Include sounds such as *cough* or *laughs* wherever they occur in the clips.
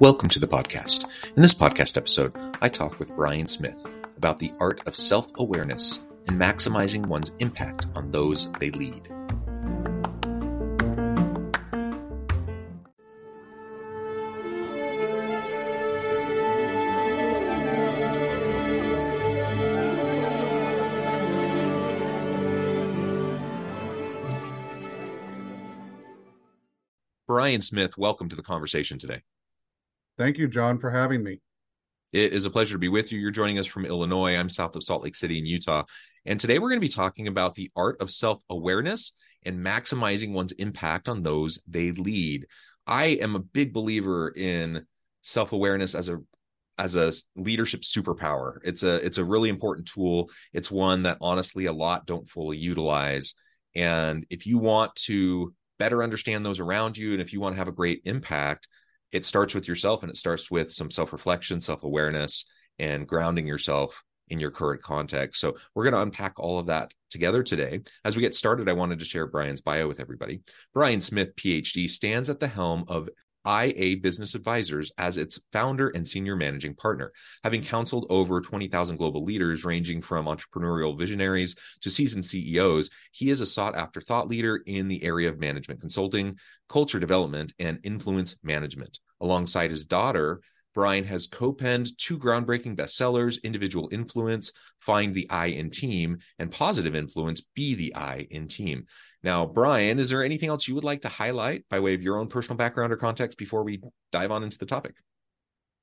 Welcome to the podcast. In this podcast episode, I talk with Brian Smith about the art of self awareness and maximizing one's impact on those they lead. Brian Smith, welcome to the conversation today. Thank you, John, for having me. It is a pleasure to be with you. You're joining us from Illinois. I'm south of Salt Lake City in Utah. And today we're going to be talking about the art of self awareness and maximizing one's impact on those they lead. I am a big believer in self awareness as a as a leadership superpower. It's a it's a really important tool. It's one that honestly a lot don't fully utilize. And if you want to better understand those around you and if you want to have a great impact, it starts with yourself and it starts with some self-reflection self-awareness and grounding yourself in your current context. So we're going to unpack all of that together today. As we get started i wanted to share brian's bio with everybody. Brian smith phd stands at the helm of IA Business Advisors as its founder and senior managing partner. Having counseled over 20,000 global leaders, ranging from entrepreneurial visionaries to seasoned CEOs, he is a sought after thought leader in the area of management consulting, culture development, and influence management. Alongside his daughter, Brian has co penned two groundbreaking bestsellers Individual Influence, Find the I in Team, and Positive Influence, Be the I in Team. Now, Brian, is there anything else you would like to highlight by way of your own personal background or context before we dive on into the topic?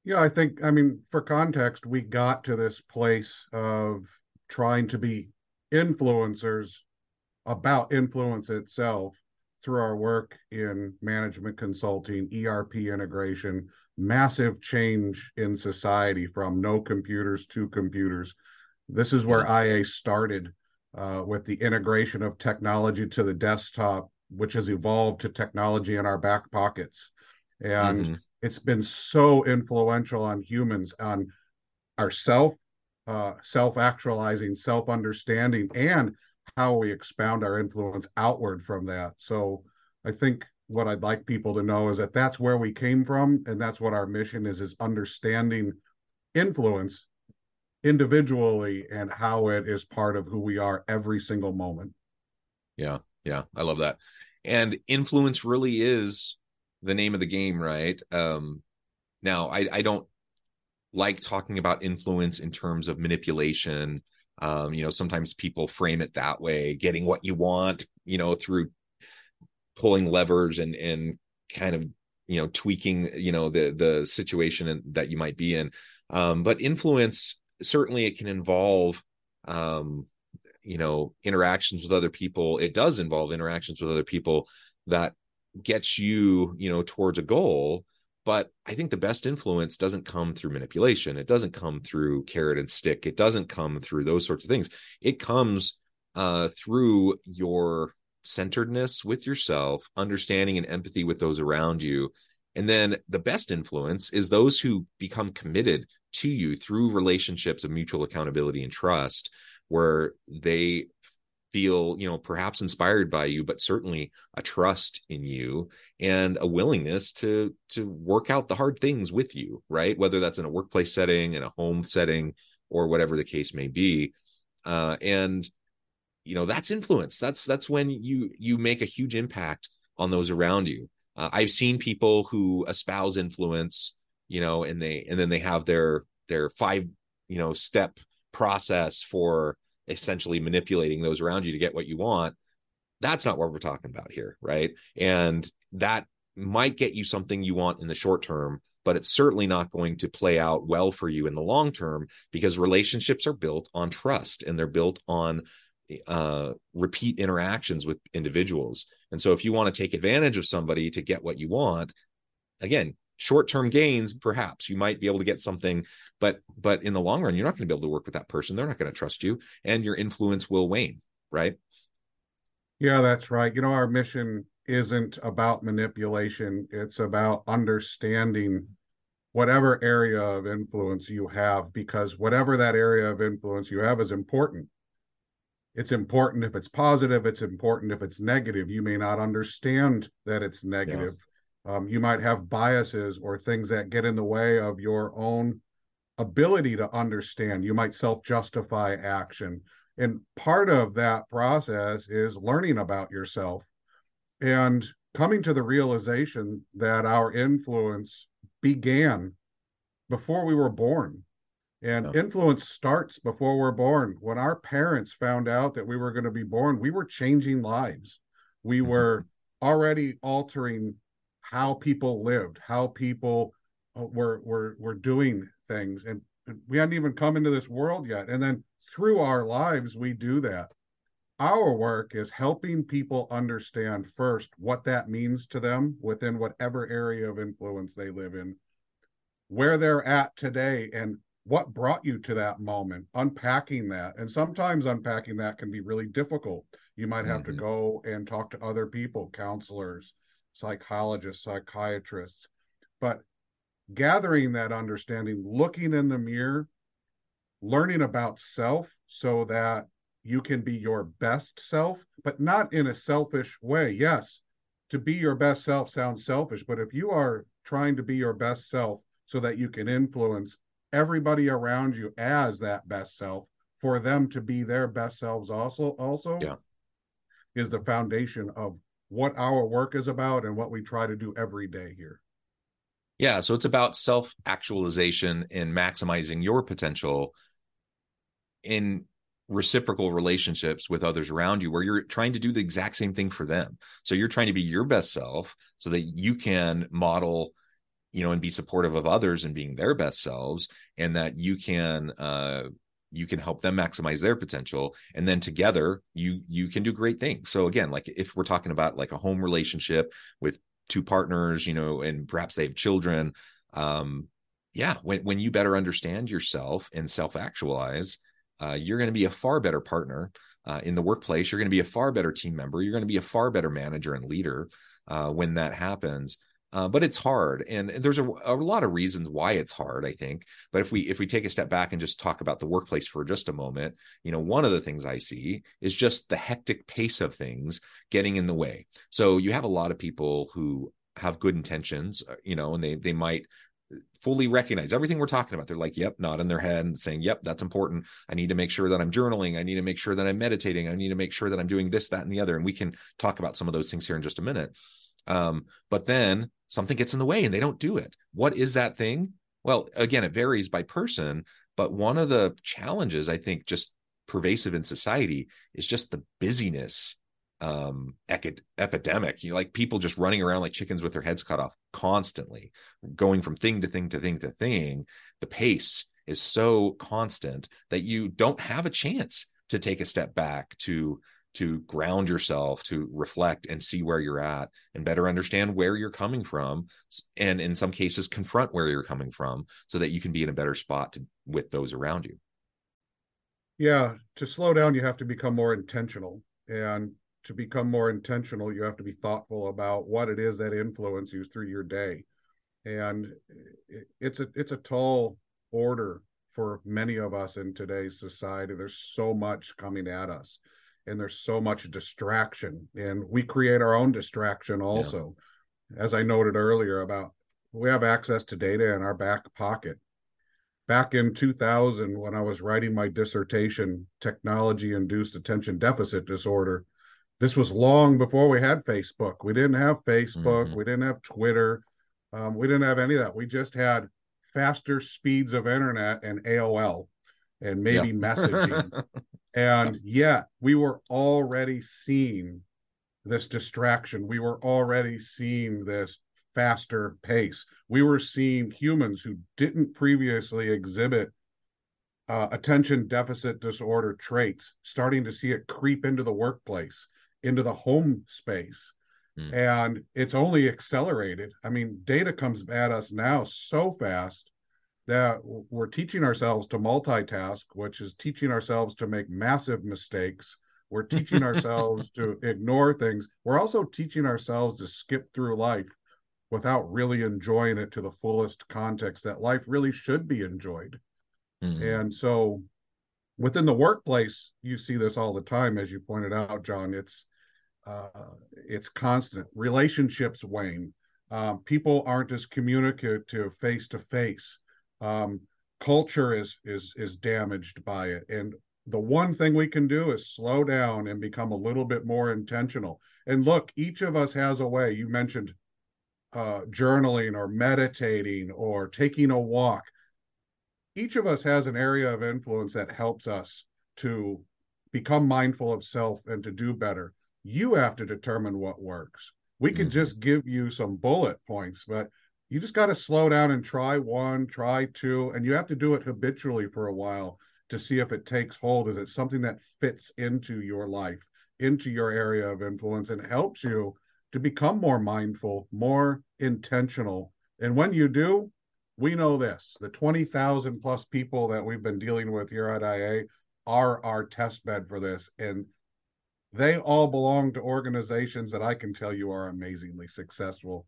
Yeah, I think, I mean, for context, we got to this place of trying to be influencers about influence itself through our work in management consulting, ERP integration, massive change in society from no computers to computers. This is where. IA started uh, with the integration of technology to the desktop, which has evolved to technology in our back pockets. And mm-hmm. it's been so influential on humans, on our self, uh, self actualizing, self understanding, and how we expound our influence outward from that. So I think what I'd like people to know is that that's where we came from, and that's what our mission is: is understanding influence individually and how it is part of who we are every single moment. Yeah, yeah, I love that. And influence really is the name of the game, right? Um, now, I, I don't like talking about influence in terms of manipulation. Um, you know, sometimes people frame it that way, getting what you want, you know, through pulling levers and and kind of you know tweaking you know the the situation that you might be in um, but influence certainly it can involve um, you know interactions with other people. It does involve interactions with other people that gets you you know towards a goal. But i think the best influence doesn't come through manipulation. It doesn't come through carrot and stick. It doesn't come through those sorts of things. It comes uh, through your centeredness with yourself understanding and empathy with those around you and then the best influence is those who become committed to you through relationships of mutual accountability and trust, where they feel you know perhaps inspired by you but certainly a trust in you and a willingness to to work out the hard things with you right? Whether that's in a workplace setting in a home setting or whatever the case may be. Uh, and you know that's influence. That's that's when you you make a huge impact on those around you uh, i've seen people who espouse influence you know and they and then they have their their five you know step process for essentially manipulating those around you to get what you want. That's not what we're talking about here right? And that might get you something you want in the short term but it's certainly not going to play out well for you in the long term because relationships are built on trust and they're built on uh, repeat interactions with individuals. And so, if you want to take advantage of somebody to get what you want, again, short-term gains, perhaps you might be able to get something, but but in the long run, you're not going to be able to work with that person. They're not going to trust you, and your influence will wane. Right? Yeah, that's right. You know, our mission isn't about manipulation; it's about understanding whatever area of influence you have, because whatever that area of influence you have is important it's important if it's positive it's important if it's negative. You may not understand that it's negative. Yeah. um, you might have biases or things that get in the way of your own ability to understand. You might self-justify action. And part of that process is learning about yourself and coming to the realization that our influence began before we were born and yeah. influence starts before we're born. When our parents found out that we were going to be born, we were changing lives. We mm-hmm. were already altering how people lived, how people uh, were were were doing things, and we hadn't even come into this world yet. And then through our lives, we do that. Our work is helping people understand first what that means to them within whatever area of influence they live in, where they're at today, and what brought you to that moment? Unpacking that and sometimes unpacking that can be really difficult. You might have mm-hmm. to go and talk to other people counselors psychologists psychiatrists. But gathering that understanding looking in the mirror learning about self so that you can be your best self but not in a selfish way. Yes to be your best self sounds selfish but if you are trying to be your best self so that you can influence everybody around you as that best self for them to be their best selves also also yeah. is the foundation of what our work is about and what we try to do every day here yeah so it's about self actualization and maximizing your potential in reciprocal relationships with others around you where you're trying to do the exact same thing for them so you're trying to be your best self so that you can model you know and be supportive of others and being their best selves and that you can uh you can help them maximize their potential and then together you you can do great things. So again like if we're talking about like a home relationship with two partners you know and perhaps they have children um yeah when when you better understand yourself and self actualize uh, you're going to be a far better partner uh, in the workplace. You're going to be a far better team member. You're going to be a far better manager and leader uh, when that happens uh, but it's hard and there's a, a, lot of reasons why it's hard i think but if we if we take a step back and just talk about the workplace for just a moment you know one of the things i see is just the hectic pace of things getting in the way so you have a lot of people who have good intentions uh, you know and they they might fully recognize everything we're talking about. They're like, yep, nodding their head and saying, yep, that's important. I need to make sure that I'm journaling. I need to make sure that I'm meditating. I need to make sure that I'm doing this, that, and the other. And we can talk about some of those things here in just a minute. Um, but then something gets in the way and they don't do it. What is that thing? Well, again, it varies by person, but one of the challenges I think just pervasive in society is just the busyness um epidemic you know, like people just running around like chickens with their heads cut off constantly going from thing to thing to thing to thing the pace is so constant that you don't have a chance to take a step back to to ground yourself, to reflect and see where you're at and better understand where you're coming from. And in some cases, confront where you're coming from so that you can be in a better spot to, with those around you. Yeah. To slow down, you have to become more intentional. And to become more intentional, you have to be thoughtful about what it is that influences you through your day. And it's a it's a tall order for many of us in today's society. There's so much coming at us and there's so much distraction and we create our own distraction also yeah. as i noted earlier about we have access to data in our back pocket back in 2000 when i was writing my dissertation technology induced attention deficit disorder this was long before we had facebook we didn't have facebook mm-hmm. we didn't have twitter um, we didn't have any of that we just had faster speeds of internet and aol and maybe yeah. messaging *laughs* And yet we were already seeing this distraction. We were already seeing this faster pace. We were seeing humans who didn't previously exhibit uh, attention deficit disorder traits starting to see it creep into the workplace, into the home space. Mm. And it's only accelerated. I mean, data comes at us now so fast that we're teaching ourselves to multitask, which is teaching ourselves to make massive mistakes. We're teaching *laughs* ourselves to ignore things. We're also teaching ourselves to skip through life without really enjoying it to the fullest context that life really should be enjoyed. Mm-hmm. And so within the workplace, you see this all the time, as you pointed out, John. It's uh, it's constant. Relationships wane. Um, people aren't as communicative face to face um, culture is is is damaged by it. And the one thing we can do is slow down and become a little bit more intentional. And look each of us has a way. You mentioned uh, journaling or meditating or taking a walk. Each of us has an area of influence that helps us to become mindful of self and to do better. You have to determine what works. We mm-hmm. can just give you some bullet points but you just got to slow down and try one, try two, and you have to do it habitually for a while to see if it takes hold. Is it something that fits into your life, into your area of influence, and helps you to become more mindful, more intentional? And when you do, we know this the 20,000 plus people that we've been dealing with here at IA are our test bed for this. And they all belong to organizations that I can tell you are amazingly successful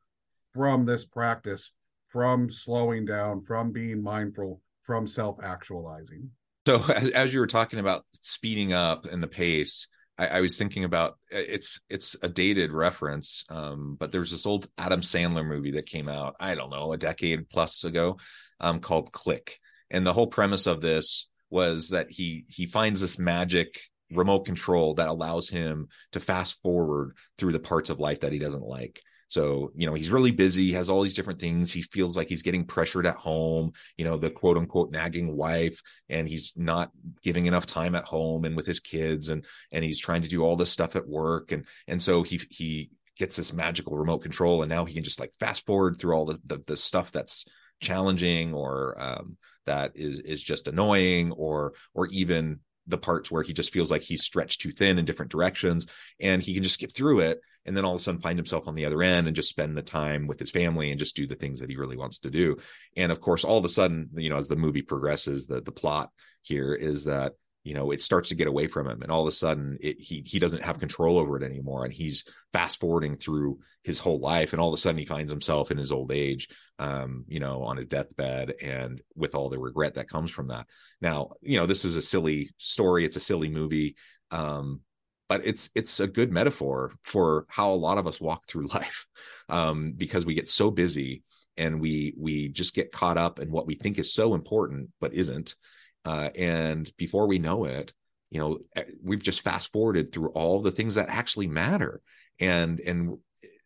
from this practice, from slowing down, from being mindful, from self actualizing. So, as, you were talking about speeding up and the pace, I, I was thinking about it's it's a dated reference, um, but there's this old Adam Sandler movie that came out I don't know a decade plus ago, um, called Click, and the whole premise of this was that he he finds this magic remote control that allows him to fast forward through the parts of life that he doesn't like so, you know, he's really busy, has all these different things. He feels like he's getting pressured at home, you know, the quote unquote nagging wife, and he's not giving enough time at home and with his kids and and he's trying to do all this stuff at work. And and so he he gets this magical remote control and now he can just like fast forward through all the the, the stuff that's challenging or um, that is is just annoying or or even the parts where he just feels like he's stretched too thin in different directions and he can just skip through it and then all of a sudden find himself on the other end and just spend the time with his family and just do the things that he really wants to do. And of course all of a sudden you know as the movie progresses the the plot here is that you know it starts to get away from him and all of a sudden it, he he doesn't have control over it anymore and he's fast forwarding through his whole life and all of a sudden he finds himself in his old age um you know on a deathbed and with all the regret that comes from that. Now you know this is a silly story it's a silly movie um but it's it's a good metaphor for how a lot of us walk through *laughs* life um because we get so busy and we we just get caught up in what we think is so important but isn't uh, and before we know it you know eh, we've just fast forwarded through all the things that actually matter. And and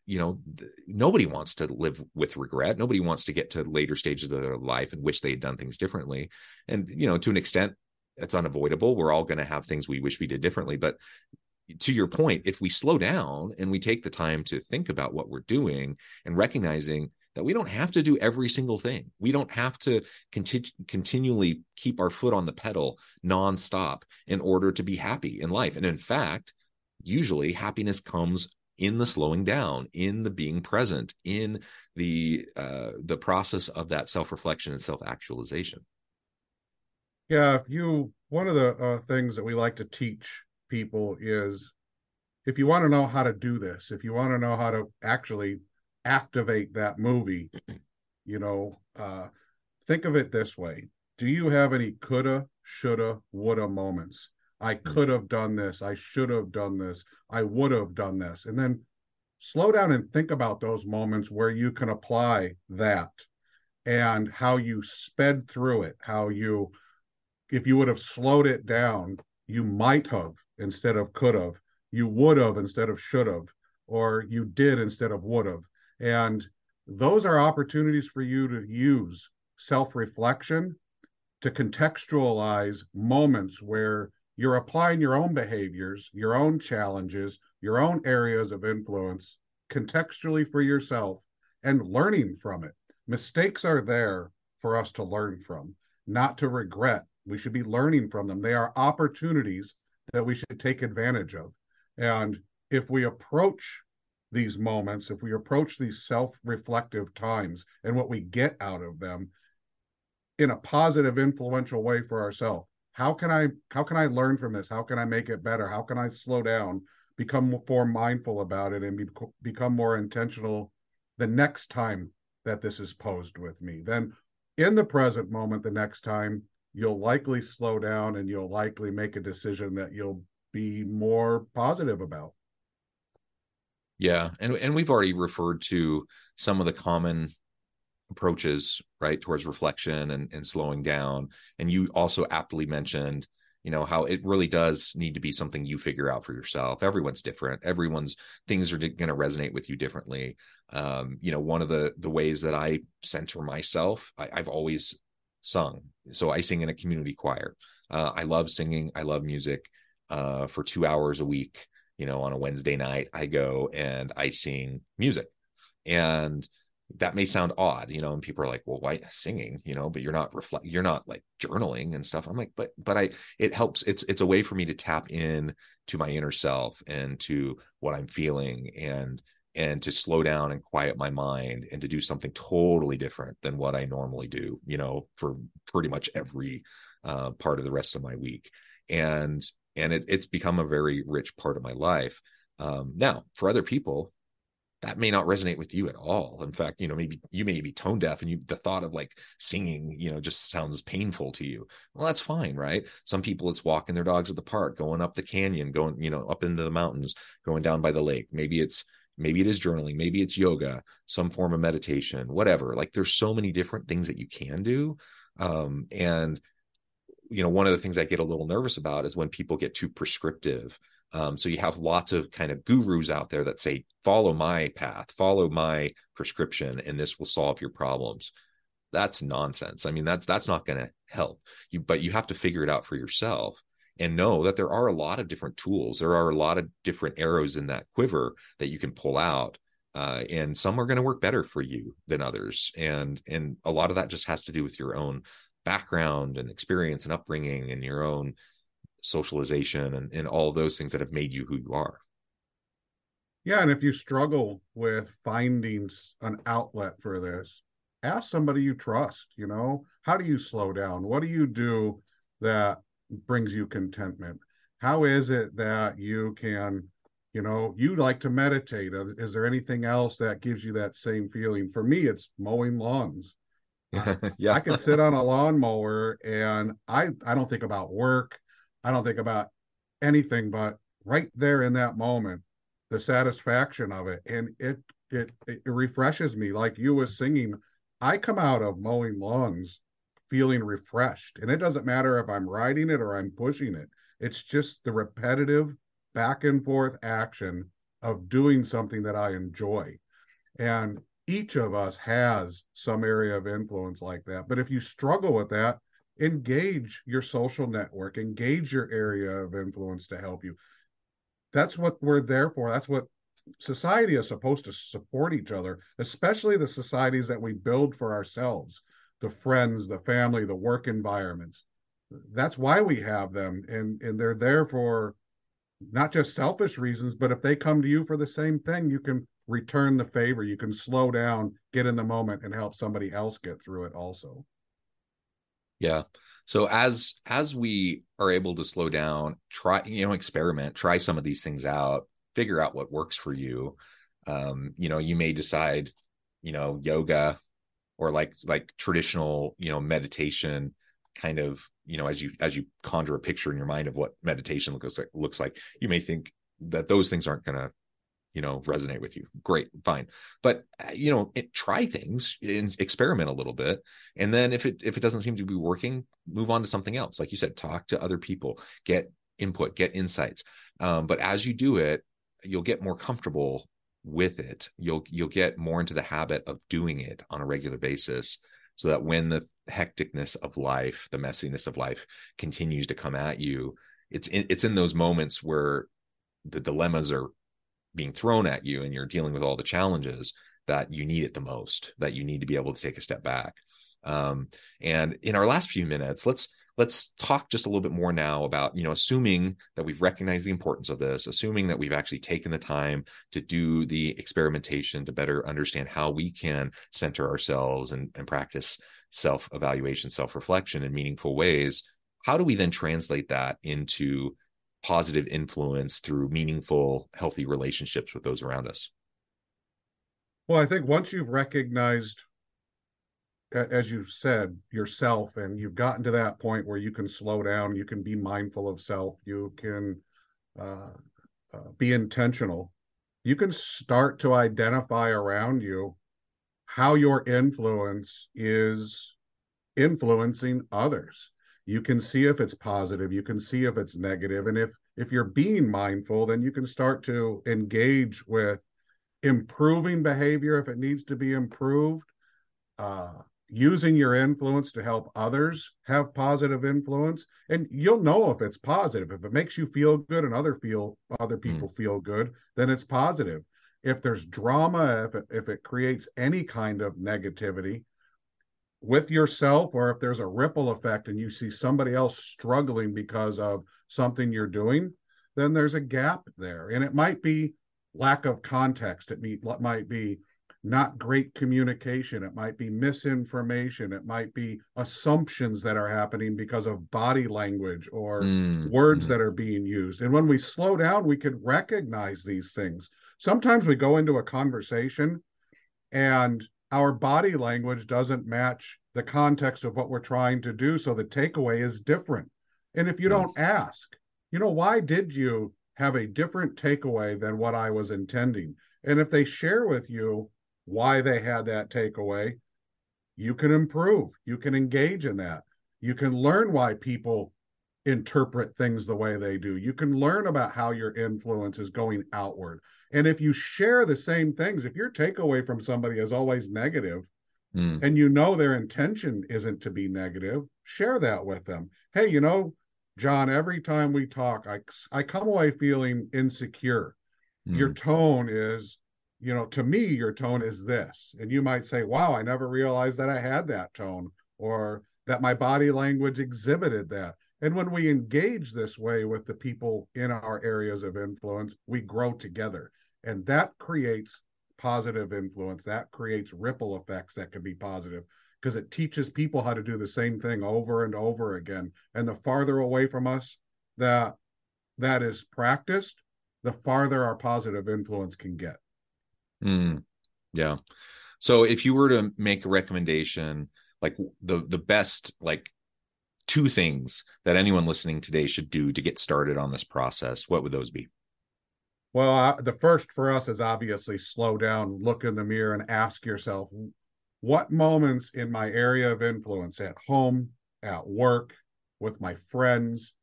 you know nobody wants to live with regret. Nobody wants to get to later stages of their life in which they had done things differently. And you know to an extent it's unavoidable. We're all going to have things we wish we did differently. But to your point if we slow down and we take the time to think about what we're doing and recognizing that we don't have to do every single thing. We don't have to conti- continually keep our foot on the pedal nonstop in order to be happy in life. And in fact, usually happiness comes in the slowing down, in the being present, in the uh, the process of that self reflection and self actualization. Yeah, you one of the uh, things that we like to teach people is if you want to know how to do this, if you want to know how to actually activate that movie, you know, uh, think of it this way. Do you have any coulda, shoulda, woulda moments? I hmm. could have done this. I should have done this. I would have done this. And then slow down and think about those moments where you can apply that and how you sped through it, how you, if you would have slowed it down, you might have instead of could have, you would have instead of should have, or you did instead of would have. And those are opportunities for you to use self reflection to contextualize moments where you're applying your own behaviors, your own challenges, your own areas of influence contextually for yourself and learning from it. Mistakes are there for us to learn from, not to regret. We should be learning from them. They are opportunities that we should take advantage of. And if we approach these moments, if we approach these self reflective times and what we get out of them in a positive, influential way for ourselves, how can I how can I learn from this? How can I make it better? How can I slow down, become more mindful about it, and be, become more intentional the next time that this is posed with me? Then, in the present moment, the next time you'll likely slow down and you'll likely make a decision that you'll be more positive about. Yeah, and and we've already referred to some of the common approaches right towards reflection and, and slowing down and you also aptly mentioned you know how it really does need to be something you figure out for yourself. Everyone's different. Everyone's things are going to resonate with you differently. Um, you know one of the the ways that i center myself I, have always sung so i sing in a community choir. Uh, i love singing. I love music uh, for two hours a week you know on a wednesday night i go and i sing music and that may sound odd, you know, and people are like, well, why singing, you know, but you're not reflect, you're not like journaling and stuff. I'm like, but, but I, it helps. It's, it's a way for me to tap in to my inner self and to what I'm feeling and, and to slow down and quiet my mind and to do something totally different than what I normally do, you know, for pretty much every uh, part of the rest of my week. And, and it, it's become a very rich part of my life. Um, now, for other people, that may not resonate with you at all. In fact, you know, maybe you may be tone deaf and you the thought of like singing, you know, just sounds painful to you. Well, that's fine, right? Some people it's walking their dogs at the park, going up the canyon, going, you know, up into the mountains, going down by the lake. Maybe it's maybe it is journaling, maybe it's yoga, some form of meditation, whatever. Like there's so many different things that you can do. Um, and you know, one of the things I get a little nervous about is when people get too prescriptive um, so you have lots of kind of gurus out there that say, follow my path, follow my prescription, and this will solve your problems. That's nonsense. I mean, that's that's not going to help you, but you have to figure it out for yourself and know that there are a lot of different tools. There are a lot of different arrows in that quiver that you can pull out. Uh, and some are going to work better for you than others. And and a lot of that just has to do with your own background and experience and upbringing and your own socialization and, and all those things that have made you who you are. Yeah and if you struggle with finding an outlet for this ask somebody you trust you know? How do you slow down? What do you do that brings you contentment? How is it that you can you know you like to meditate? Is there anything else that gives you that same feeling? For me it's mowing lawns *laughs* yeah i can sit on a lawnmower and i i don't think about work I don't think about anything but right there in that moment, the satisfaction of it. And it it it refreshes me. Like you was singing, I come out of mowing lawns feeling refreshed. And it doesn't matter if I'm riding it or I'm pushing it. It's just the repetitive back and forth action of doing something that I enjoy. And each of us has some area of influence like that. But if you struggle with that, engage your social network, engage your area of influence to help you. That's what we're there for. That's what society is supposed to support each other, especially the societies that we build for ourselves the friends, the family, the work environments. That's why we have them. And, and they're there for not just selfish reasons, but if they come to you for the same thing, you can return the favor. You can slow down, get in the moment, and help somebody else get through it also. Yeah. So as as we are able to slow down, try you know experiment, try some of these things out, figure out what works for you. Um, you know, you may decide, you know, yoga or like like traditional, you know, meditation kind of you know as you as you conjure a picture in your mind of what meditation looks like looks like you may think that those things aren't going to you know resonate with you. Great fine. But uh, you know it, try things and experiment a little bit. And then if it if it doesn't seem to be working move on to something else. Like you said talk to other people. Get input get insights. Um, but as you do it you'll get more comfortable with it. You'll you'll get more into the habit of doing it on a regular basis so that when the hecticness of life the messiness of life continues to come at you it's in, it's in those moments where the dilemmas are being thrown at you and you're dealing with all the challenges that you need it the most that you need to be able to take a step back. Um, and in our last few minutes let's let's talk just a little bit more now about you know assuming that we've recognized the importance of this assuming that we've actually taken the time to do the experimentation to better understand how we can center ourselves and, and practice self evaluation self reflection in meaningful ways how do we then translate that into positive influence through meaningful, healthy relationships with those around us? Well, I think once you've recognized, as you said, yourself, and you've gotten to that point where you can slow down, you can be mindful of self, you can uh, uh, be intentional, you can start to identify around you how your influence is influencing others you can see if it's positive you can see if it's negative and if if you're being mindful then you can start to engage with improving behavior if it needs to be improved uh, using your influence to help others have positive influence and you'll know if it's positive if it makes you feel good and other feel other hmm. people mm. feel good then it's positive if there's drama if it, if it creates any kind of negativity with yourself or if there's a ripple effect and you see somebody else struggling because of something you're doing then there's a gap there. And it might be lack of context. It might be not great communication. It might be misinformation. It might be assumptions that are happening because of body language or mm. words mm. that are being used. And when we slow down we can recognize these things. Sometimes we go into a conversation and our body language doesn't match the context of what we're trying to do. So the takeaway is different. And if you yes. don't ask, you know, why did you have a different takeaway than what I was intending? And if they share with you why they had that takeaway, you can improve. You can engage in that. You can learn why people interpret things the way they do. You can learn about how your influence is going outward. And if you share the same things, if your takeaway from somebody is always negative, mm. and you know their intention isn't to be negative, share that with them. Hey, you know, John, every time we talk, I, I come away feeling insecure. Mm. Your tone is, you know, to me, your tone is this. And you might say, wow, I never realized that I had that tone or that my body language exhibited that. And when we engage this way with the people in our areas of influence, we grow together. And that creates positive influence. That creates ripple effects that can be positive because it teaches people how to do the same thing over and over again. And the farther away from us that that is practiced, the farther our positive influence can get. Mm, yeah. So if you were to make a recommendation, like the the best like two things that anyone listening today should do to get started on this process, what would those be? Well, the first for us is obviously slow down, look in the mirror, and ask yourself what moments in my area of influence at home, at work, with my friends,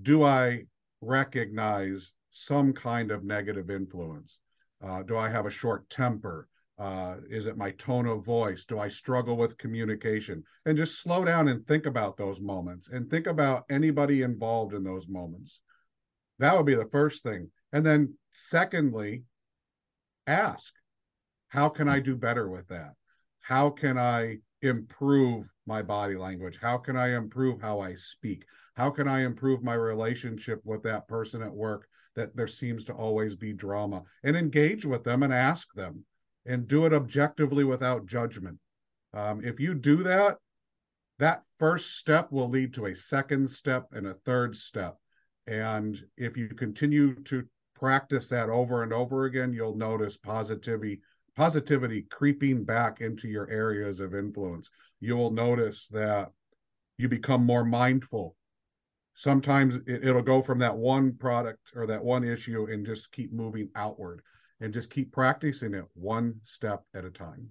do I recognize some kind of negative influence? Uh, do I have a short temper? Uh, is it my tone of voice? Do I struggle with communication? And just slow down and think about those moments and think about anybody involved in those moments. That would be the first thing. And then, secondly, ask, how can I do better with that? How can I improve my body language? How can I improve how I speak? How can I improve my relationship with that person at work that there seems to always be drama? And engage with them and ask them and do it objectively without judgment. Um, if you do that, that first step will lead to a second step and a third step. And if you continue to practice that over and over again, you'll notice positivity positivity creeping back into your areas of influence. You'll notice that you become more mindful. Sometimes it, it'll go from that one product or that one issue and just keep moving outward and just keep practicing it one step at a time.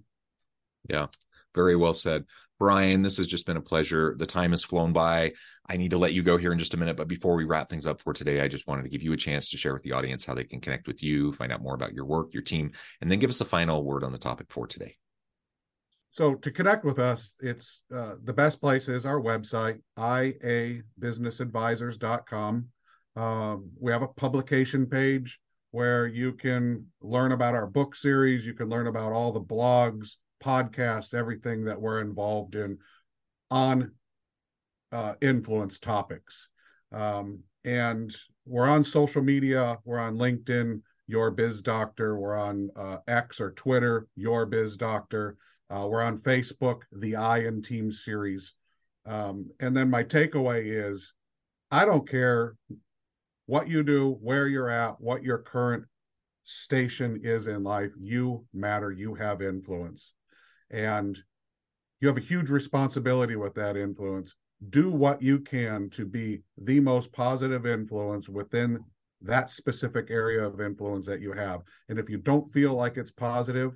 Yeah. Very well said. Brian, this has just been a pleasure. The time has flown by. I need to let you go here in just a minute. But before we wrap things up for today, I just wanted to give you a chance to share with the audience how they can connect with you, find out more about your work, your team, and then give us a final word on the topic for today. So to connect with us, it's uh, the best place is our website, iabusinessadvisors.com. Um, we have a publication page where you can learn about our book series. You can learn about all the blogs, podcasts, everything that we're involved in on uh, influence topics. Um, and we're on social media. We're on LinkedIn, Your Biz Doctor. We're on uh, X or Twitter, Your Biz Doctor. Uh, we're on Facebook, the I and Team series. Um, and then my takeaway is I don't care what you do, where you're at, what your current station is in life. You matter. You have influence and you have a huge responsibility with that influence. Do what you can to be the most positive influence within that specific area of influence that you have. And if you don't feel like it's positive,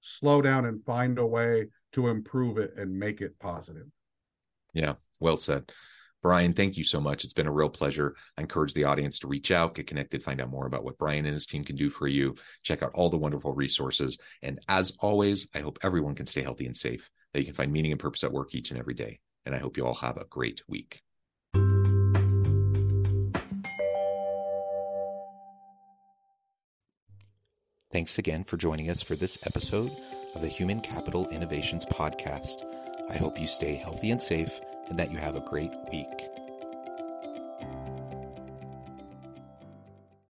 slow down and find a way to improve it and make it positive. Yeah, well said. Brian, thank you so much. It's been a real pleasure. I encourage the audience to reach out, get connected, find out more about what Brian and his team can do for you. Check out all the wonderful resources. And as always, I hope everyone can stay healthy and safe, that you can find meaning and purpose at work each and every day. And I hope you all have a great week. Thanks again for joining us for this episode of the Human Capital Innovations Podcast. I hope you stay healthy and safe and that you have a great week.